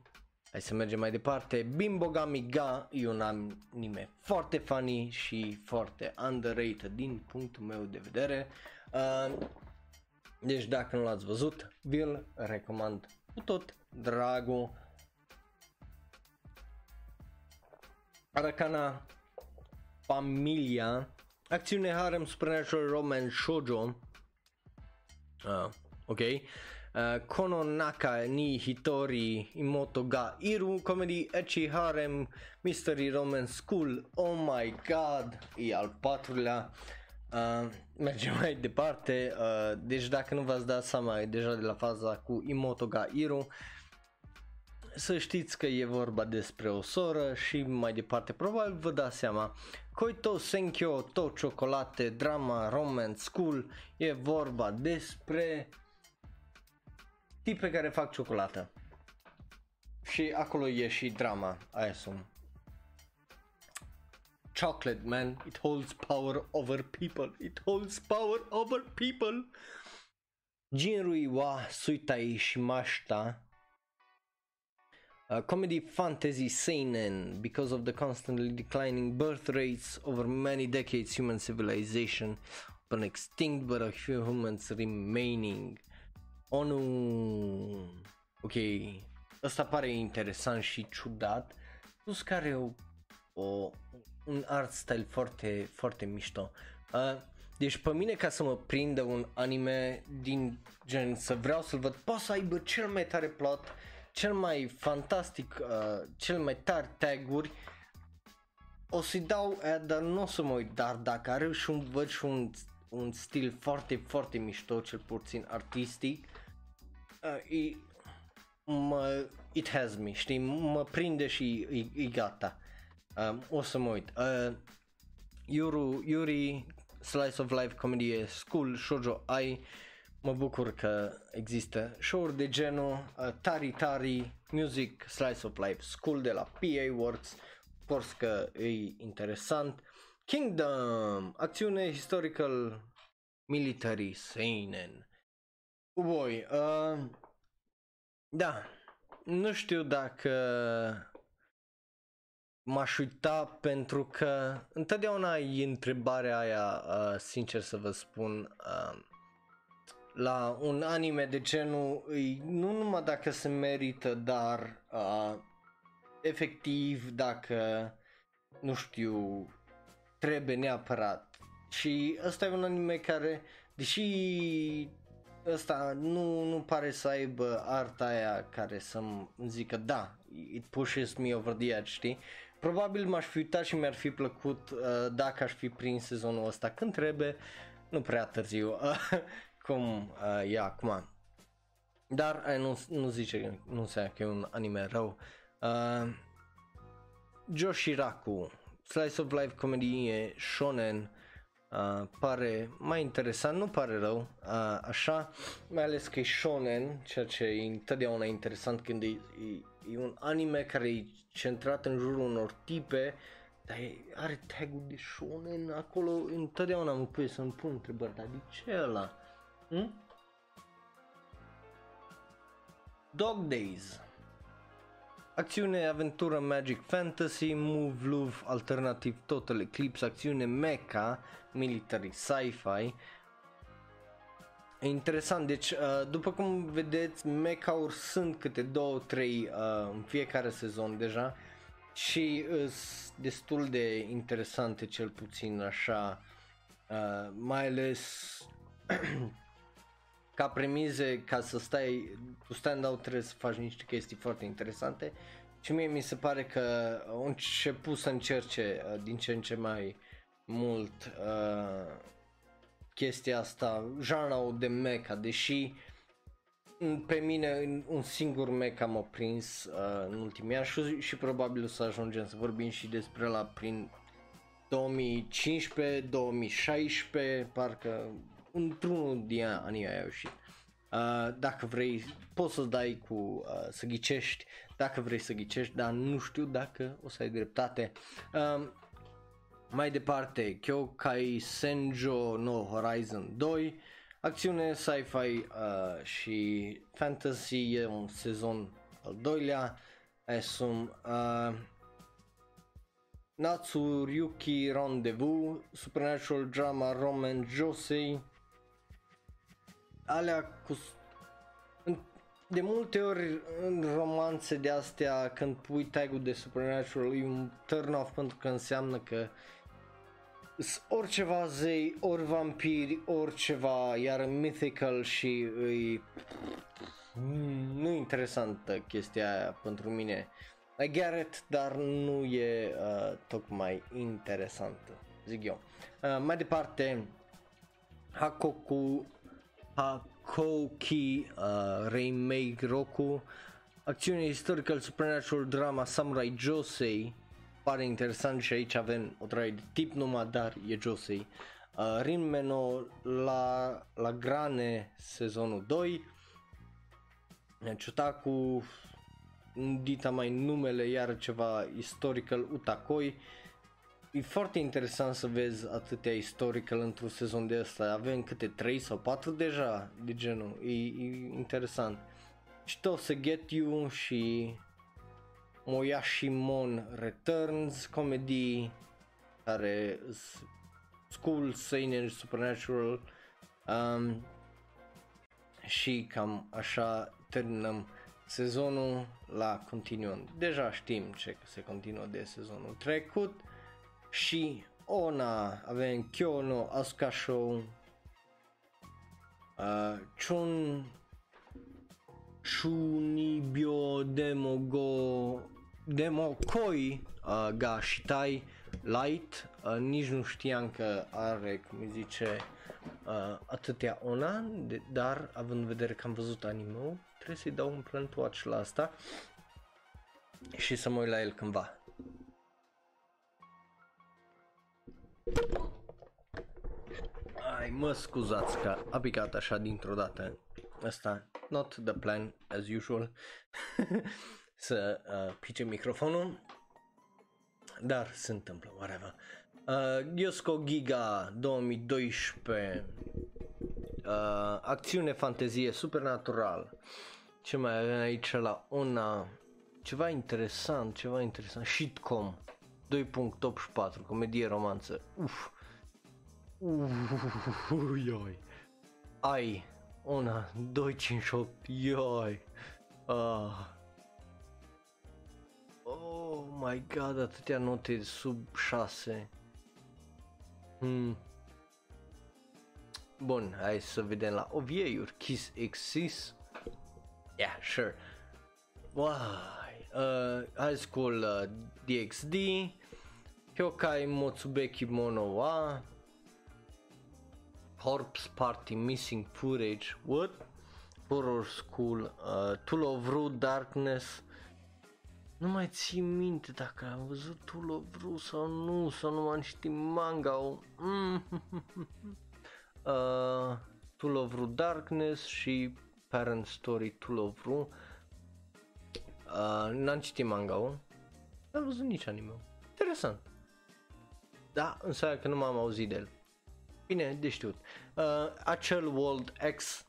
hai să mergem mai departe, Bimbogami Ga e un anime foarte funny și foarte underrated din punctul meu de vedere. Uh, deci dacă nu l-ați văzut, vi-l recomand cu tot dragul. Aracana Familia Acțiune Harem Supernatural Romance Shoujo. Uh, Ok. Uh, Kononaka ni Hitori Imoto ga Iru Comedy Echi Harem Mystery Romance School. Oh my god E al patrulea Uh, mergem mai departe, uh, deci dacă nu v-ați dat seama deja de la faza cu Imoto ga Iru, să știți că e vorba despre o soră și mai departe probabil vă dați seama. Koito Senkyo To Chocolate Drama Romance School e vorba despre tipe care fac ciocolată. Și acolo e și drama, aia sunt chocolate, man. It holds power over people. It holds power over people. Jinrui wa Suitai Shimashita uh, comedy fantasy seinen because of the constantly declining birth rates over many decades human civilization been extinct but a few humans remaining ONU ok asta pare interesant și ciudat plus care o, o un art style foarte, foarte mișto. Uh, deci pe mine ca să mă prindă un anime din gen să vreau să-l văd, poate să aibă cel mai tare plot, cel mai fantastic, uh, cel mai tare taguri, o să-i dau, uh, dar nu o să mă uit, dar dacă are și un, văd și un, un stil foarte, foarte mișto, cel puțin artistic, uh, e, mă, it has me, știi, mă prinde și e, e gata. Um, o să mă uit. Uh, Yuru, Yuri, Slice of Life, comedie, School, Shoujo Ai, mă bucur că există show-uri de genul uh, Tari Tari, Music, Slice of Life, School de la PA Works, course că e interesant. Kingdom, acțiune historical military seinen. Voi, uh, da, nu știu dacă m-aș uita pentru că întotdeauna e întrebarea aia, uh, sincer să vă spun, uh, la un anime de genul, nu numai dacă se merită, dar uh, efectiv dacă, nu știu, trebuie neapărat. Și ăsta e un anime care, deși ăsta nu, nu pare să aibă arta aia care să-mi zică da, it pushes me over the edge, știi? Probabil m-aș fi uitat și mi-ar fi plăcut uh, dacă aș fi prins sezonul ăsta când trebuie, nu prea târziu, uh, (laughs) cum uh, e acum. Dar uh, nu, nu zice, nu înseamnă că e un anime rău. Uh, Joshiraku, Slice of Life comedie shonen, uh, pare mai interesant, nu pare rău, uh, așa, mai ales că e shonen, ceea ce e întotdeauna interesant când e, e, e un anime care e centrat în jurul unor tipe, dar e, are tagul de shonen acolo, întotdeauna mă pui să-mi pun întrebări, dar de ce ăla? Hmm? Dog Days Acțiune, aventură, magic, fantasy, move, love, alternativ, total eclipse, acțiune, mecha, military, sci-fi. E interesant, deci uh, după cum vedeți, mecha-uri sunt câte două, trei uh, în fiecare sezon deja și sunt destul de interesante cel puțin așa, uh, mai ales (clears throat) ca premize, ca să stai, tu stand-out trebuie să faci niște chestii foarte interesante și mie mi se pare că au început să încerce uh, din ce în ce mai mult uh, chestia asta, genre de mecha, deși pe mine un singur mecha m-a prins uh, în ultimii ani și, și probabil o să ajungem să vorbim și despre la prin 2015, 2016, parcă într-unul din anii aia ieșit. Uh, dacă vrei, poți să dai cu uh, să ghicești, dacă vrei să ghicești, dar nu știu dacă o să ai dreptate. Uh, mai departe, Kyokai Senjo no Horizon 2, acțiune, sci-fi uh, și fantasy, e un sezon al doilea, asum uh, Natsuryuki Rendezvous, Supernatural Drama Roman Josei, alea cu de multe ori în romanțe de astea când pui tag de supernatural e un turn off pentru că înseamnă că oriceva zei, ori vampiri, oriceva, iar mythical și îi... nu interesantă chestia aia pentru mine. I get it, dar nu e uh, tocmai interesantă, zic eu. Uh, mai departe, Hakoku Hakoki uh, Remake Roku Acțiune historical supernatural drama Samurai Josei Pare interesant și aici avem o traie de tip numai, dar e Josei uh, Rinmeno la, la Grane sezonul 2 Chutaku Dita mai numele iar ceva historical Utakoi e foarte interesant să vezi atâtea historical într-un sezon de ăsta. Avem câte 3 sau 4 deja de genul. E, e interesant. Și tot să Get You și Moyashimon Returns, comedy care School, Seinen, Supernatural. Um, și cam așa terminăm sezonul la continuăm. Deja știm ce se continuă de sezonul trecut. Și ona avem Kyono, Asuka Show, uh, Chun Shunibyo Demogo Demokoi uh, ga Shitai Light uh, nici nu știam că are, cum îi zice, uh, atâtea ona, de, dar având în vedere că am văzut anime trebuie să-i dau un plant watch la asta și să mă uit la el cândva. Hai, mă scuzați că a picat așa dintr-o dată. Asta, not the plan, as usual, (laughs) să uh, pice microfonul. Dar se întâmplă, whatever. Uh, Yosco Giga 2012 uh, Acțiune, fantezie, supernatural. Ce mai avem aici la una? Ceva interesant, ceva interesant. Shitcom 2.84 Comedie romanță. Uf. Ui, Ai. Una 258 Ioi. Ah. Oh my god, atâtea note sub 6 Hmm. Bun, hai să vedem la OVA-uri. Kiss Exis. Yeah, sure. Why? Uh, high School uh, DxD. Hyokai Motsubeki Mono wa. Corpse Party Missing Footage. What? Horror School. Uh, Tool of Rude Darkness. Nu mai țin minte dacă am văzut Tool of Ru sau nu, sau nu am citit manga mm. (laughs) uh, Tool of Ru Darkness și Parent Story Tool of Ru. Uh, n-am citit manga Nu am văzut nici anime Interesant. Da, înseamnă că nu m-am auzit de el. Bine, de știut. Uh, acel World X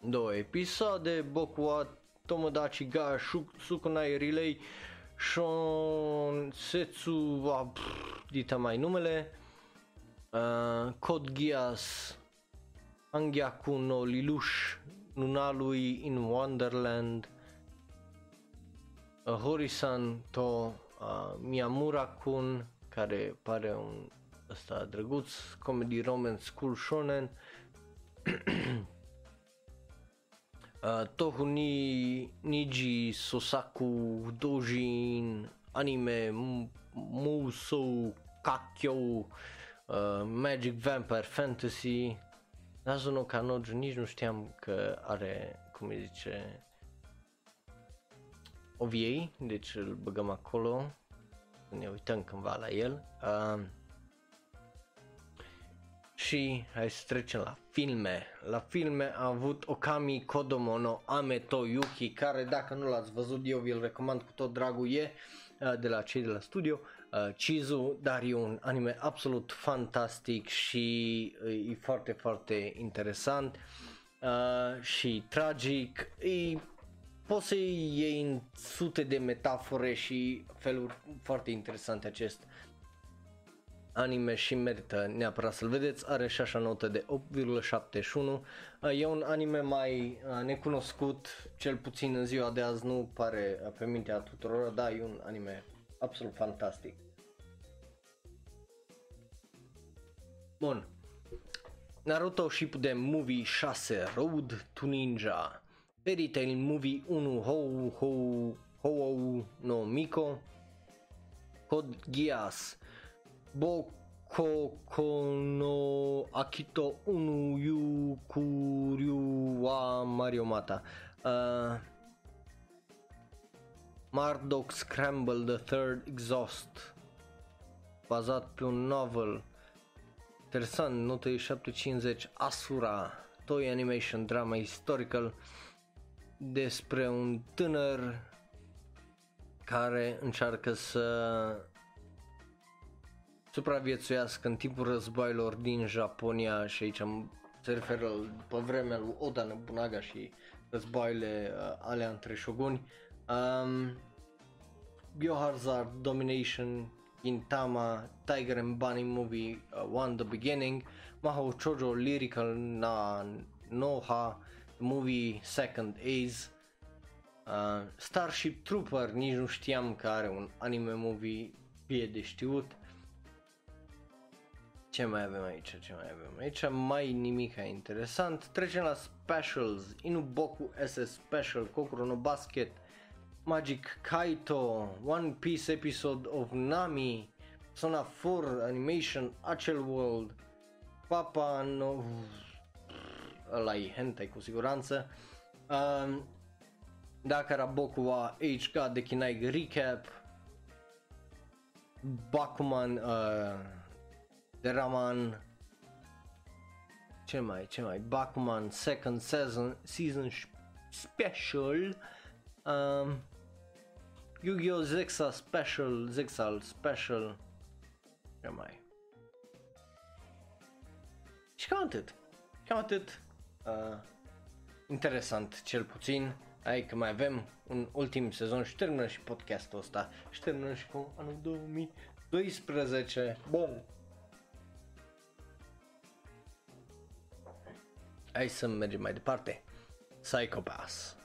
două episoade, Boku wa Tomodachi ga Sukunai Relay Shon Setsu wa dita mai numele uh, Code Geass Angyaku no Lilush Nunalui in Wonderland uh, Horisan to uh, Miyamura-kun care pare un ăsta drăguț, comedy romance school shonen (clears throat) Uh, Tohu ni Niji Sosaku Dojin Anime Musou Kakyo uh, Magic Vampire Fantasy Nazuno Kanojo nici nu știam că are, cum îi zice, OVA, deci îl băgăm acolo, ne uităm cândva la el. Uh, și hai să trecem la filme. La filme a avut Okami Kodomo no Ame to Yuki, care dacă nu l-ați văzut eu vi-l recomand cu tot dragul, e uh, de la cei de la studio. Uh, Chizu, dar e un anime absolut fantastic și uh, e foarte, foarte interesant uh, și tragic. E, poți să iei în sute de metafore și feluri foarte interesante acest anime și merită neapărat să-l vedeți, are și așa notă de 8,71. E un anime mai uh, necunoscut, cel puțin în ziua de azi nu pare uh, pe mintea tuturor, dar e un anime absolut fantastic. Bun. Naruto Shippuden Movie 6 Road to Ninja Fairy Tail Movie 1 Hou Hou Hou no Miko Code Geass Boko no Akito Unu Yu Kuryu wa Mario Mata. Uh, Marduk Scramble the Third Exhaust bazat pe un novel interesant, notă 750 Asura, toy animation drama historical despre un tânăr care încearcă să supraviețuiască în timpul războaielor din Japonia și aici se referă pe vremea lui Oda Nobunaga și războaiele uh, alea între shoguni. Um, Biohazard, Domination, Gintama, Tiger and Bunny Movie uh, One The Beginning, Mahou Chojo Lyrical Na Noha Movie Second Ace, uh, Starship Trooper, nici nu știam că are un anime movie fie de știut, ce mai avem aici? Ce mai avem aici? Mai nimic interesant. Trecem la specials. Inuboku SS Special, Kokoro no Basket, Magic Kaito, One Piece episode of Nami, Persona 4 Animation, Acel World, Papa no... ăla e hentai cu siguranță. Um, dacă Raboku wa HK de Kinai Recap, Bakuman uh, de Raman, ce mai, ce mai, Bakuman second season, season special, um, Yu-Gi-Oh! Zexa special, Zexal special, ce mai. Și cam atât, cam atât, uh, interesant cel puțin, ai că mai avem un ultim sezon și termină și podcastul ăsta și termină și cu anul 2012. Bun. Hai să mergem mai departe. Psychopass.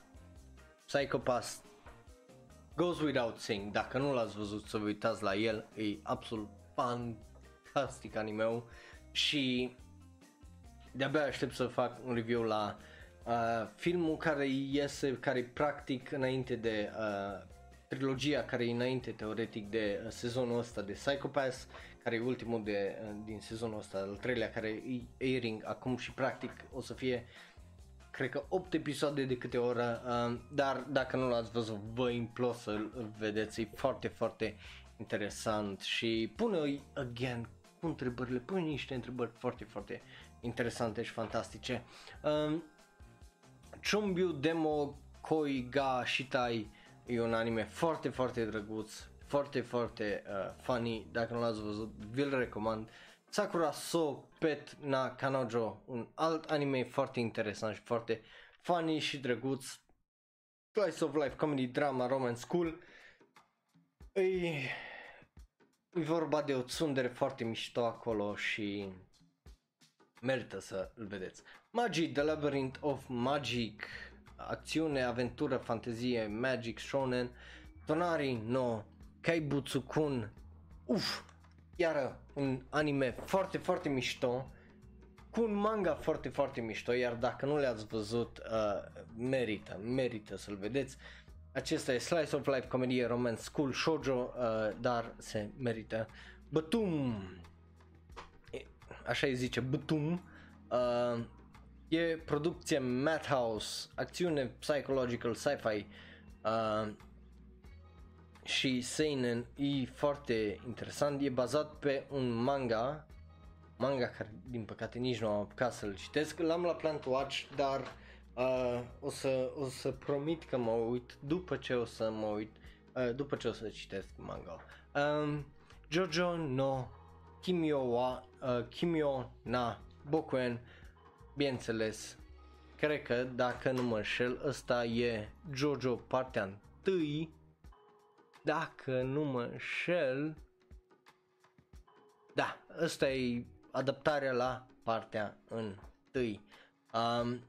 Psychopass goes without saying. Dacă nu l-ați văzut să vă uitați la el, e absolut fantastic animeu și de-abia aștept să fac un review la uh, filmul care iese, care practic înainte de uh, trilogia care e înainte teoretic de uh, sezonul ăsta de Psychopass, care e ultimul de, uh, din sezonul ăsta, al treilea, care e airing acum și practic o să fie cred că 8 episoade de câte oră, uh, dar dacă nu l-ați văzut, vă implor să-l vedeți, e foarte, foarte interesant și pune again cu întrebările, pune niște întrebări foarte, foarte interesante și fantastice. Um, Chumbyu Demo Koi Ga Shitai e un anime foarte, foarte drăguț, foarte, foarte uh, funny, dacă nu l-ați văzut, vi-l recomand. Sakura So Pet na Kanojo, un alt anime foarte interesant și foarte funny și drăguț. Slice of Life, comedy, drama, romance, school. E, e vorba de o tsundere foarte mișto acolo și merită să îl vedeți. Magi, The Labyrinth of Magic, acțiune, aventură, fantezie, magic, shonen, Tonari no Kaibutsu-kun, uf, iară un anime foarte, foarte mișto, cu un manga foarte, foarte mișto, iar dacă nu le-ați văzut, uh, merită, merită să-l vedeți. Acesta e Slice of Life, comedie, romance, school, shoujo, uh, dar se merită. Bătum, așa îi zice, Bătum, uh, e producție Madhouse, acțiune psychological, sci-fi uh, și seinen, e foarte interesant, e bazat pe un manga, manga care din păcate nici nu am apucat să-l citesc, l-am la plan to watch, dar uh, o, să, o să promit că mă uit după ce o să mă uit, uh, după ce o să citesc manga. Um, Jojo no Kimio wa uh, Kimio na Bokuen. Bineînțeles, cred că dacă nu mă înșel, ăsta e Jojo partea 1 dacă nu mă înșel, da, ăsta e adaptarea la partea 1. Um,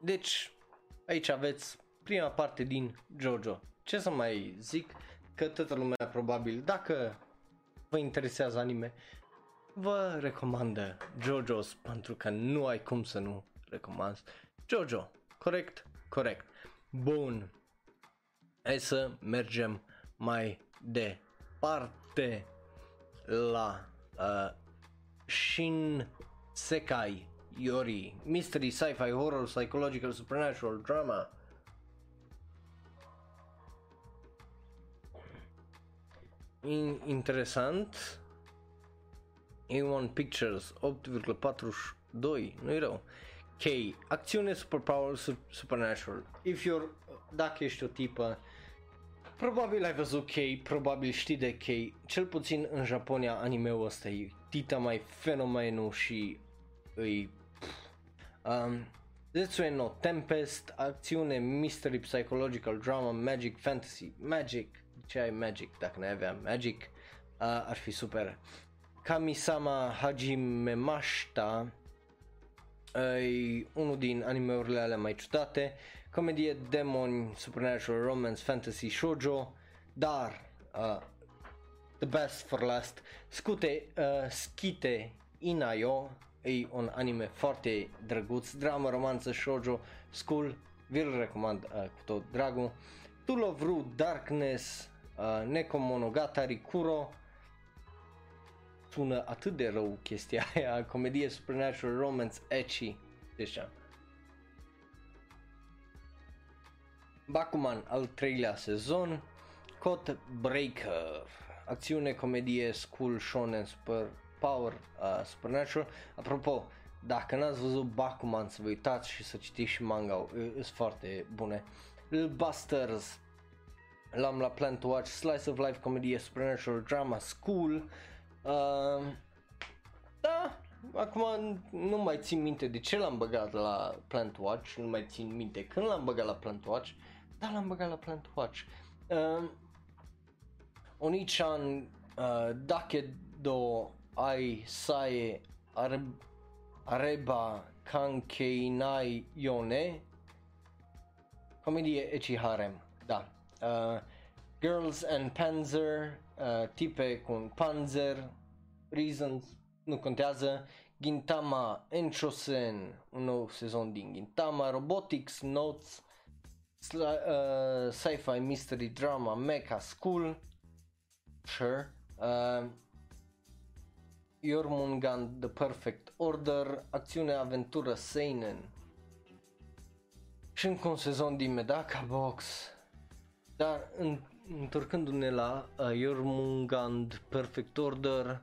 deci, aici aveți prima parte din Jojo. Ce să mai zic? Că toată lumea probabil, dacă vă interesează anime, vă recomandă JoJo's pentru că nu ai cum să nu recomand JoJo. Corect? Corect. Bun. Hai să mergem mai departe la uh, Shin Sekai Yori Mystery, Sci-Fi, Horror, Psychological, Supernatural, Drama In- interesant A1 Pictures 8,42, nu-i rău. K. Acțiune, superpower, supernatural. If you're, dacă ești o tipă, probabil ai văzut K, probabil știi de K. Cel puțin în Japonia anime-ul ăsta e tita mai fenomenul și îi... Um, Zetsue no Tempest, acțiune, mystery, psychological, drama, magic, fantasy, magic, ce ai magic dacă n-ai avea magic, uh, ar fi super. Kamisama Hajime Mashita e unul din animeurile alea mai ciudate, comedie, demon, supernatural, romance, fantasy, shoujo, dar uh, the best for last, Scute, uh, Skite Inayo e un anime foarte drăguț, drama, romanță, shoujo, school, vi-l recomand uh, cu tot dragul. To Love Ru, Darkness, uh, Neko Monogatari, Kuro, sună atât de rău chestia (laughs) aia, comedie supernatural, romance, ecchi, deci Bakuman, al treilea sezon, Code Breaker, acțiune, comedie, school, shonen, super, power, uh, supernatural. Apropo, dacă n-ați văzut Bakuman să vă uitați și să citiți și manga sunt foarte bune. Little Busters, l-am la Plan to Watch, Slice of Life Comedy, Supernatural Drama, School. Uh, da, acum nu mai țin minte de ce l-am băgat la Plan to Watch, nu mai țin minte când l-am băgat la Plan to Watch, dar l-am băgat la Plan to Watch. Uh, Onichan uh, Dake do ai sae areba kankeinai yone comedie ecchi harem da uh, Girls and Panzer uh, tipe cu Panzer Reasons nu contează Gintama Enchosen un nou sezon din Gintama Robotics Notes uh, Sci-Fi Mystery Drama Mecha School Sure uh, Jormungand The Perfect Order Acțiune Aventură Seinen. Și încă un sezon din Medaka Box. Dar în, întorcându-ne la uh, Jormungand Perfect Order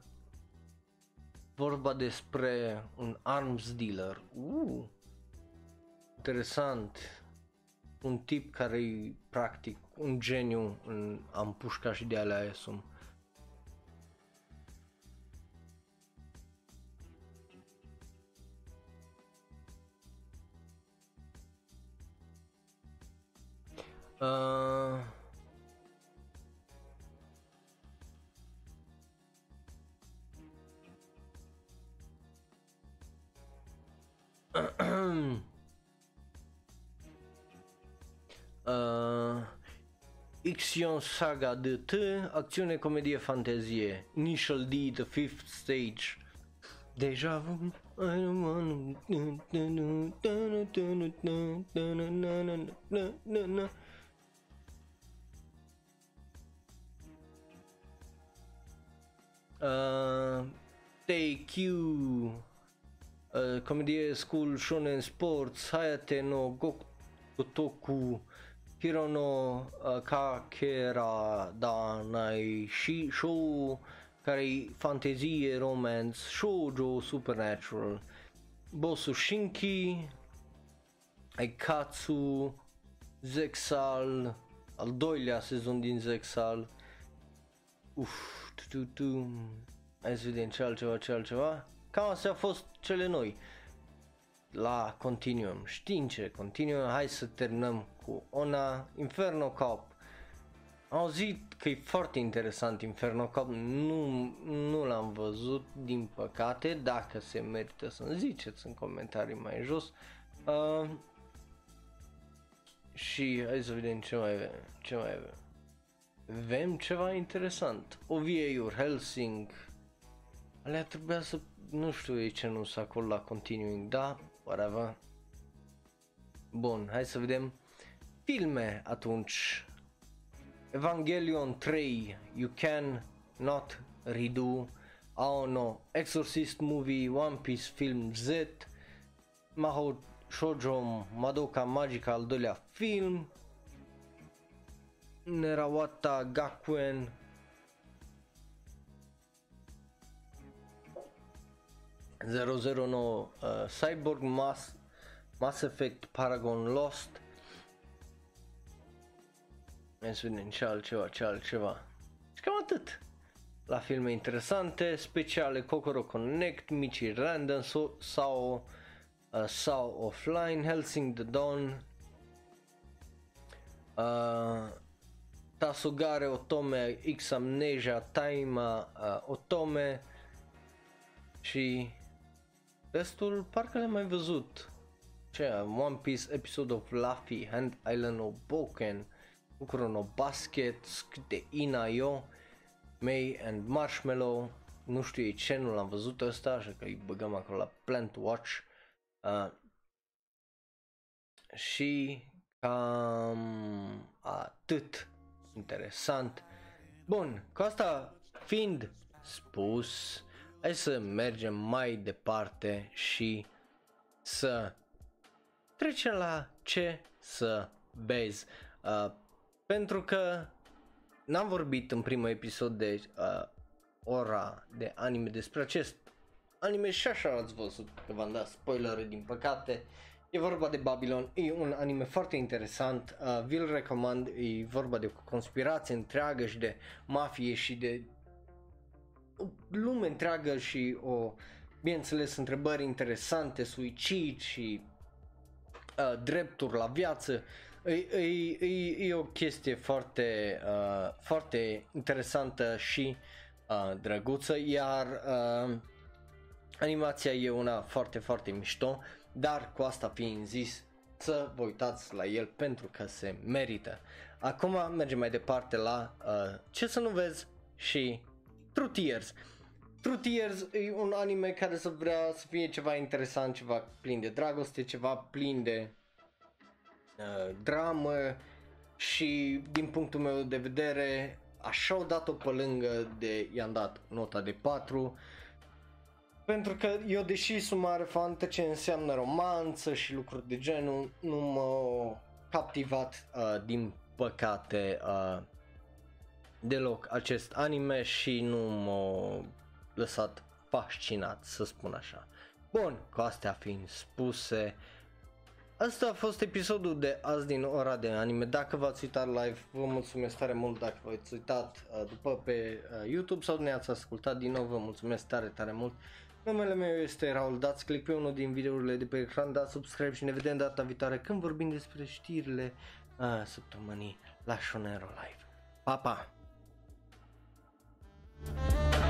vorba despre un arms dealer. Uh, interesant. Un tip care e practic un geniu în am pușca și de alea sunt. Uh... uh, Ixion Saga de T, acțiune, comedie, fantezie, Initial D, The Fifth Stage, Deja vu, uh, TQ, uh, Comedie School Shonen Sports, Hayate no Gotoku, Hiro no uh, Kakera Danai Shi Show, care e fantezie, romance, shoujo, supernatural, Bosu Shinki, Aikatsu, Zexal, al doilea sezon din Zexal, uff, tu, tu, hai să vedem ce altceva, ce altceva. Cam astea au fost cele noi. La Continuum. Știm ce Continuum, hai să terminăm cu Ona Inferno Cop. Am auzit că e foarte interesant Inferno Cop, nu, nu l-am văzut din păcate, dacă se merită să-mi ziceți în comentarii mai jos. Uh, și hai să vedem ce mai avem, ce mai avem avem ceva interesant. OVA-uri, Helsing, alea trebuia să, nu știu ce nu s acolo la continuing, da, whatever. Bun, hai să vedem filme atunci. Evangelion 3, You Can Not Redo, Aono, Exorcist Movie, One Piece Film Z, Maho Shoujo Madoka Magica al doilea film, Nerawata Gakuen Zero Zero No uh, Cyborg Mass Mass Effect Paragon Lost. Hai să vedem ce altceva, ce altceva. Și cam atât. La filme interesante, speciale Kokoro Connect, Michi Random sau uh, Sao Offline, Helsing the Dawn uh, Tasugare Otome, X Amnesia, Taima uh, Otome și restul parcă le-am mai văzut. Ce, One Piece Episode of Luffy, Hand Island of Boken, Ukuro Basket, de Inayo, May and Marshmallow, nu știu ei ce, nu l-am văzut ăsta, așa că îi băgăm acolo la Plant Watch. Uh, și cam atât interesant. Bun, cu asta fiind spus, hai să mergem mai departe și să trecem la ce să vezi. Uh, pentru că n-am vorbit în primul episod de uh, ora de anime despre acest anime și așa ați văzut că v-am dat spoilere din păcate. E vorba de Babylon, e un anime foarte interesant, uh, vi-l recomand, e vorba de o conspirație întreagă și de mafie și de o lume întreagă și o, bineînțeles, întrebări interesante, suicid și uh, drepturi la viață. E, e, e, e o chestie foarte, uh, foarte interesantă și uh, drăguță, iar uh, animația e una foarte, foarte mișto, dar cu asta fiind zis, să vă uitați la el pentru că se merită. Acum mergem mai departe la uh, ce să nu vezi și True Tears. True Tears e un anime care să vrea să fie ceva interesant, ceva plin de dragoste, ceva plin de uh, dramă și din punctul meu de vedere așa o dat-o pe lângă de i-am dat nota de 4 pentru că eu deși sunt mare fan ce înseamnă romanță și lucruri de genul nu m-a captivat uh, din păcate uh, deloc acest anime și nu m-a lăsat fascinat, să spun așa. Bun, cu astea fiind spuse, Asta a fost episodul de azi din ora de anime. Dacă v-ați uitat live, vă mulțumesc tare mult dacă v-ați uitat uh, după pe uh, YouTube sau ne-ați ascultat din nou, vă mulțumesc tare, tare mult. Numele meu este Raul, dați click pe unul din videourile de pe ecran, dați subscribe și ne vedem data viitoare când vorbim despre știrile uh, săptămânii la Shonero Live. Pa, pa! Thank you.